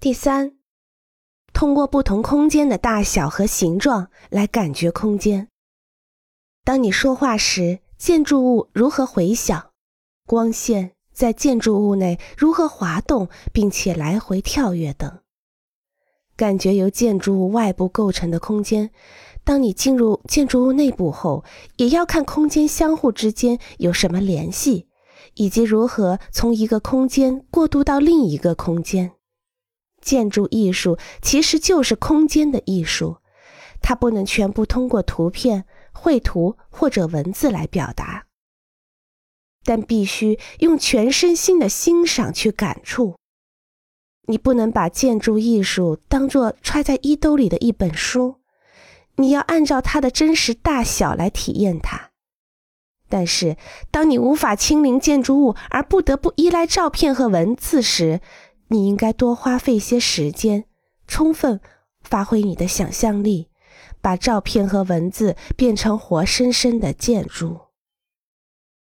第三，通过不同空间的大小和形状来感觉空间。当你说话时，建筑物如何回响？光线在建筑物内如何滑动，并且来回跳跃等？感觉由建筑物外部构成的空间。当你进入建筑物内部后，也要看空间相互之间有什么联系，以及如何从一个空间过渡到另一个空间。建筑艺术其实就是空间的艺术，它不能全部通过图片、绘图或者文字来表达，但必须用全身心的欣赏去感触。你不能把建筑艺术当作揣在衣兜里的一本书，你要按照它的真实大小来体验它。但是，当你无法亲临建筑物而不得不依赖照片和文字时，你应该多花费些时间，充分发挥你的想象力，把照片和文字变成活生生的建筑。